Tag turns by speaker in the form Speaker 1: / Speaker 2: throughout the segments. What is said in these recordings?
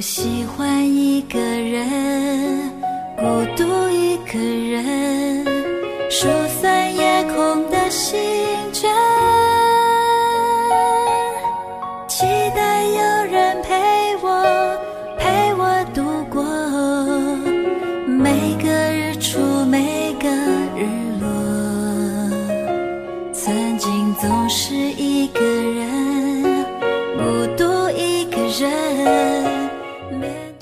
Speaker 1: 喜欢一个人，孤独一个人，疏散夜空的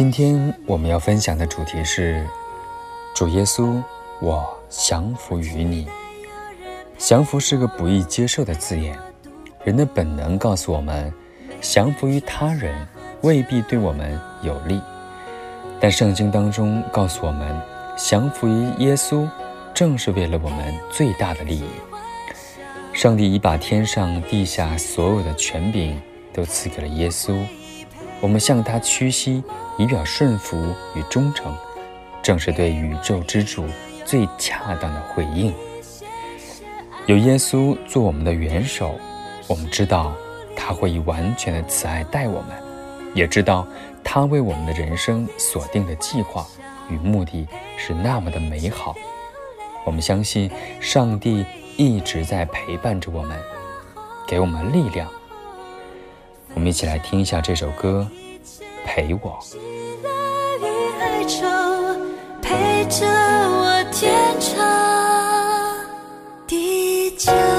Speaker 2: 今天我们要分享的主题是：主耶稣，我降服于你。降服是个不易接受的字眼，人的本能告诉我们，降服于他人未必对我们有利。但圣经当中告诉我们，降服于耶稣，正是为了我们最大的利益。上帝已把天上地下所有的权柄都赐给了耶稣。我们向他屈膝，以表顺服与忠诚，正是对宇宙之主最恰当的回应。有耶稣做我们的元首，我们知道他会以完全的慈爱待我们，也知道他为我们的人生所定的计划与目的是那么的美好。我们相信上帝一直在陪伴着我们，给我们力量。我们一起来听一下这首歌，《陪我》。
Speaker 1: 与哀愁陪着我天长地久。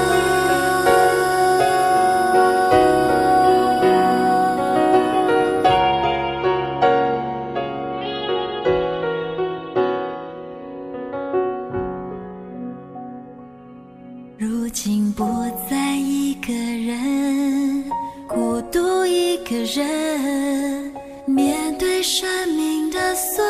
Speaker 1: 个人，面对生命的所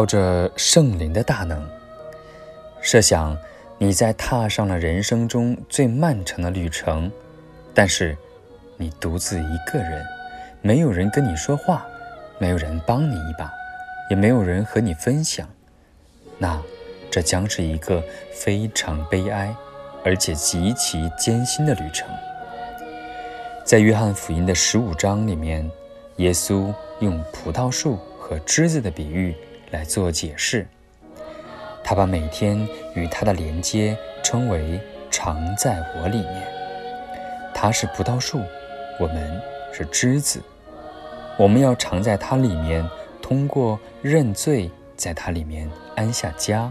Speaker 2: 靠着圣灵的大能。设想你在踏上了人生中最漫长的旅程，但是你独自一个人，没有人跟你说话，没有人帮你一把，也没有人和你分享，那这将是一个非常悲哀，而且极其艰辛的旅程。在约翰福音的十五章里面，耶稣用葡萄树和枝子的比喻来做解释。他把每天与他的连接称为“常在我里面”。他是葡萄树，我们是枝子。我们要常在它里面，通过认罪，在它里面安下家，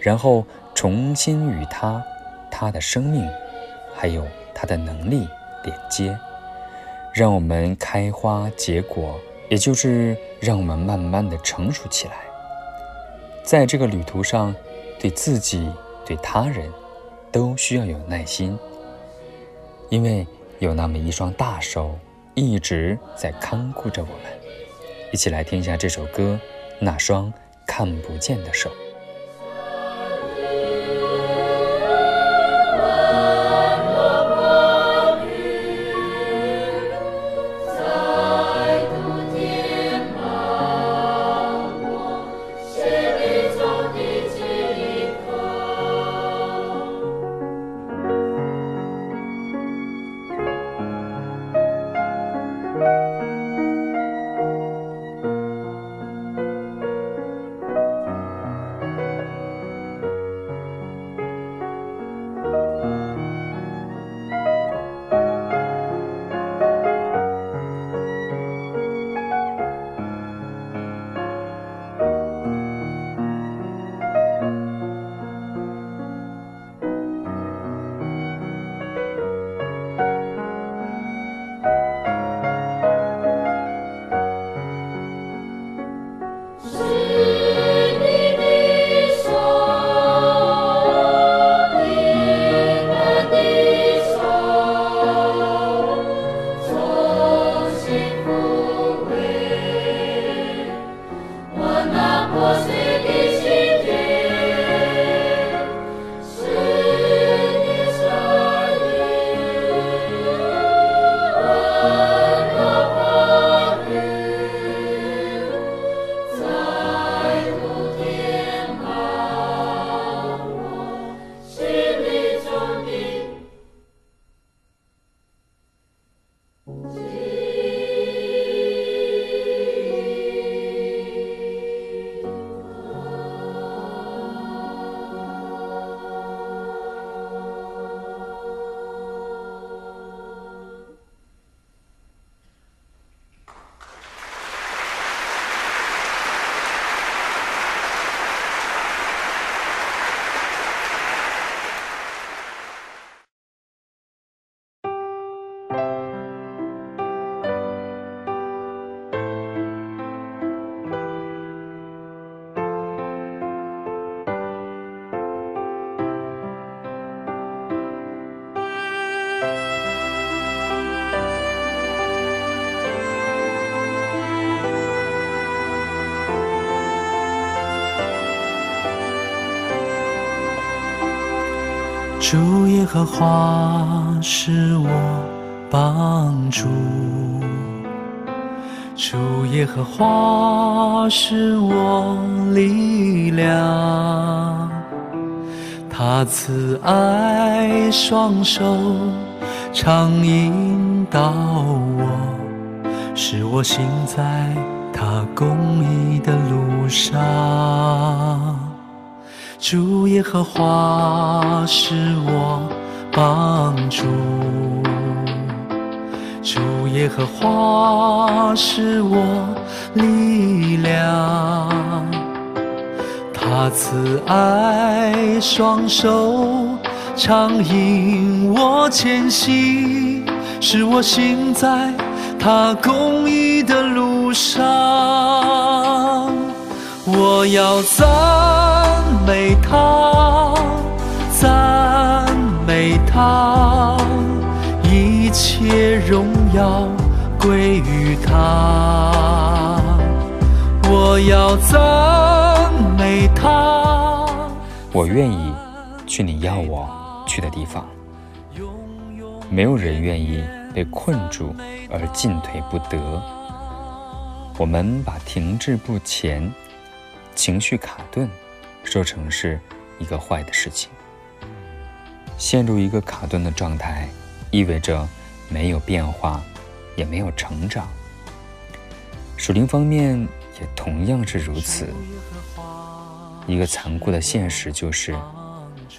Speaker 2: 然后重新与他、他的生命，还有他的能力。连接，让我们开花结果，也就是让我们慢慢的成熟起来。在这个旅途上，对自己、对他人，都需要有耐心，因为有那么一双大手一直在看顾着我们。一起来听一下这首歌，《那双看不见的手》。
Speaker 3: 和华是我帮助，主耶和华是我力量，他慈爱双手常引导我，使我行在他公义的路上。主耶和华是我帮助，主耶和华是我力量，他慈爱双手常引我前行，使我行在他公义的路上，我要赞。美他，赞他，一切荣耀归于他。我要赞。美他。
Speaker 2: 我愿意去你要我去的地方。没有人愿意被困住而进退不得。我们把停滞不前、情绪卡顿说成是一个坏的事情。陷入一个卡顿的状态，意味着没有变化，也没有成长。属灵方面也同样是如此。一个残酷的现实就是，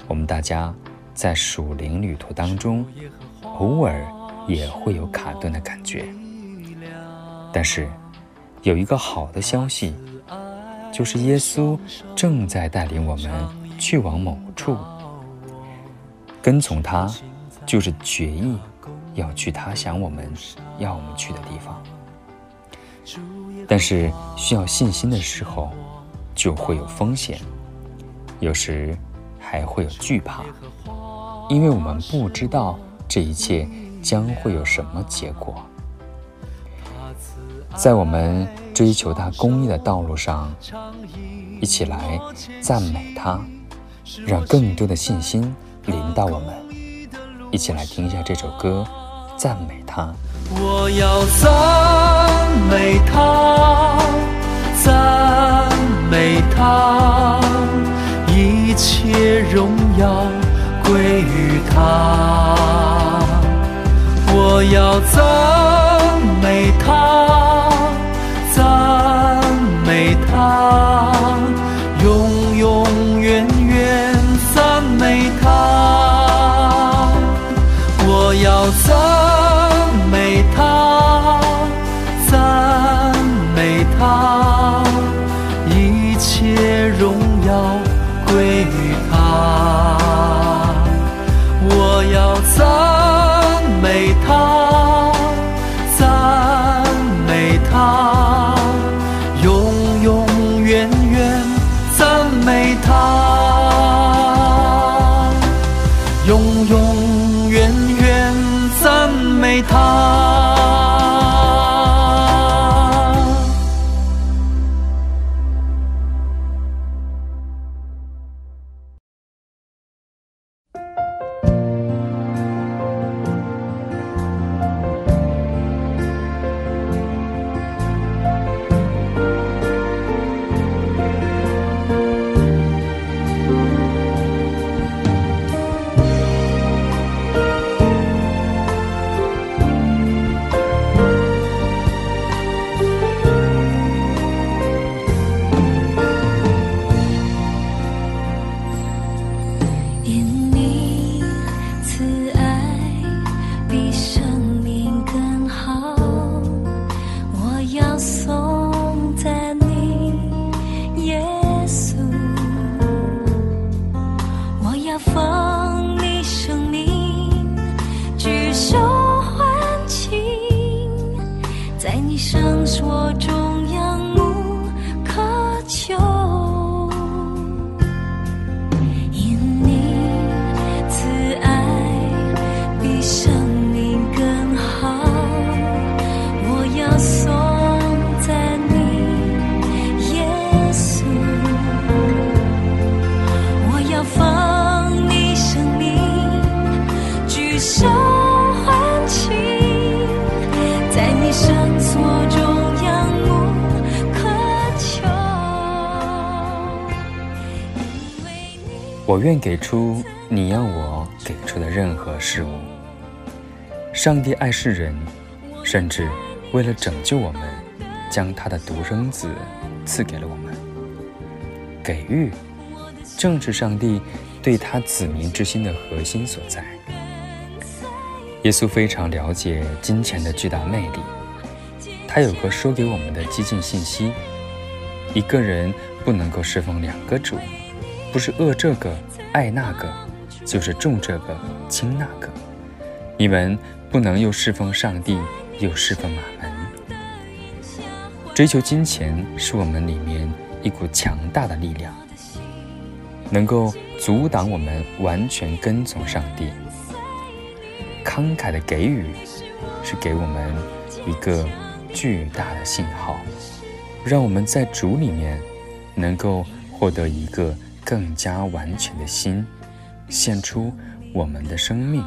Speaker 2: 我们大家在属灵旅途当中，偶尔也会有卡顿的感觉。但是，有一个好的消息，就是耶稣正在带领我们去往某处。跟从他，就是决意要去他想我们要我们去的地方。但是，需要信心的时候。就会有风险，有时还会有惧怕，因为我们不知道这一切将会有什么结果。在我们追求他公义的道路上，一起来赞美他，让更多的信心临到我们。一起来听一下这首歌，赞美他。
Speaker 3: 我要赞美他，赞。美他，一切荣耀归于他。我要赞美他，他，我
Speaker 2: 愿给出你要我给出的任何事物。上帝爱世人，甚至为了拯救我们，将他的独生子赐给了我们。给予，正是上帝对他子民之心的核心所在。耶稣非常了解金钱的巨大魅力，他有个说给我们的激进信息：一个人不能够侍奉两个主。不是恶这个爱那个，就是重这个轻那个。你们不能又侍奉上帝，又侍奉马门。追求金钱是我们里面一股强大的力量，能够阻挡我们完全跟从上帝。慷慨的给予是给我们一个巨大的信号，让我们在主里面能够。获得一个更加完全的心，献出我们的生命，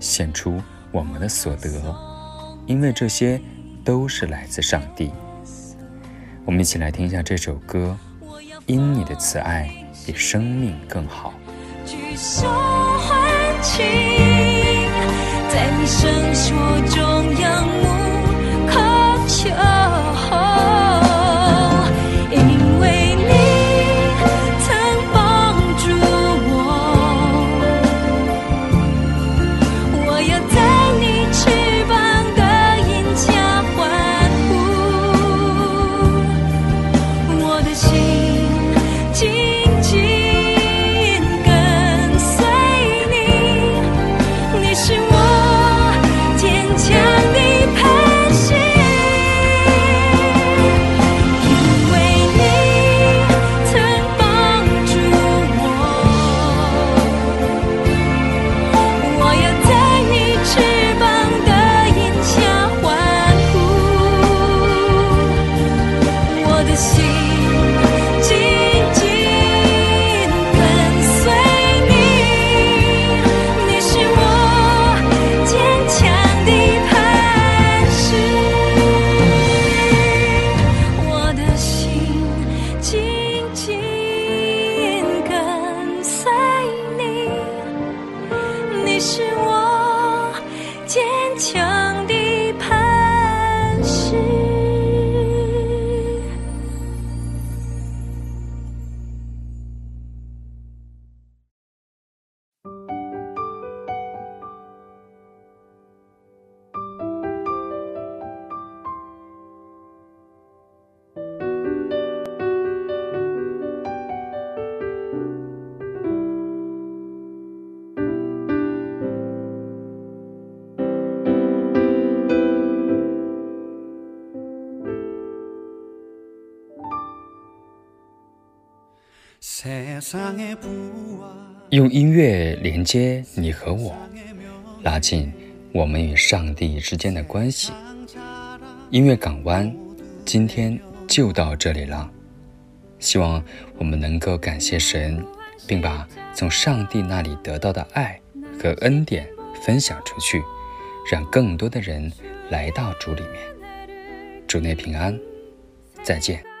Speaker 2: 献出我们的所得，因为这些都是来自上帝。我们一起来听一下这首歌，《因你的慈爱比生命更好》。
Speaker 1: 举手，在你圣所中
Speaker 2: 用音乐连接你和我，拉近我们与上帝之间的关系。音乐港湾，今天就到这里了。希望我们能够感谢神，并把从上帝那里得到的爱和恩典分享出去，让更多的人来到主里面。主内平安，再见。